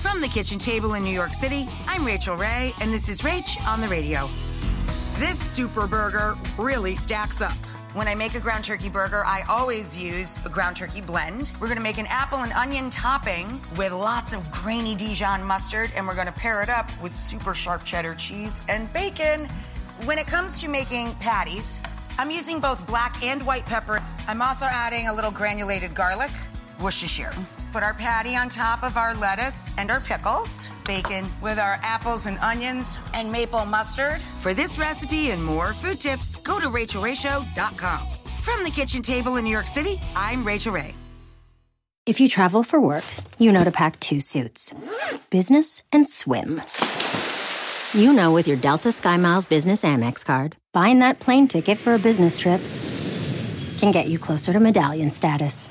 From the kitchen table in New York City, I'm Rachael Ray, and this is Rach on the radio. This super burger really stacks up. When I make a ground turkey burger, I always use a ground turkey blend. We're gonna make an apple and onion topping with lots of grainy Dijon mustard, and we're gonna pair it up with super sharp cheddar cheese and bacon. When it comes to making patties, I'm using both black and white pepper. I'm also adding a little granulated garlic, Worcestershire. Put our patty on top of our lettuce and our pickles, bacon with our apples and onions and maple mustard. For this recipe and more food tips, go to rachaelrayshow.com. From the kitchen table in New York City, I'm Rachael Ray. If you travel for work, you know to pack two suits business and swim. You know, with your Delta SkyMiles Business Amex card, buying that plane ticket for a business trip can get you closer to medallion status.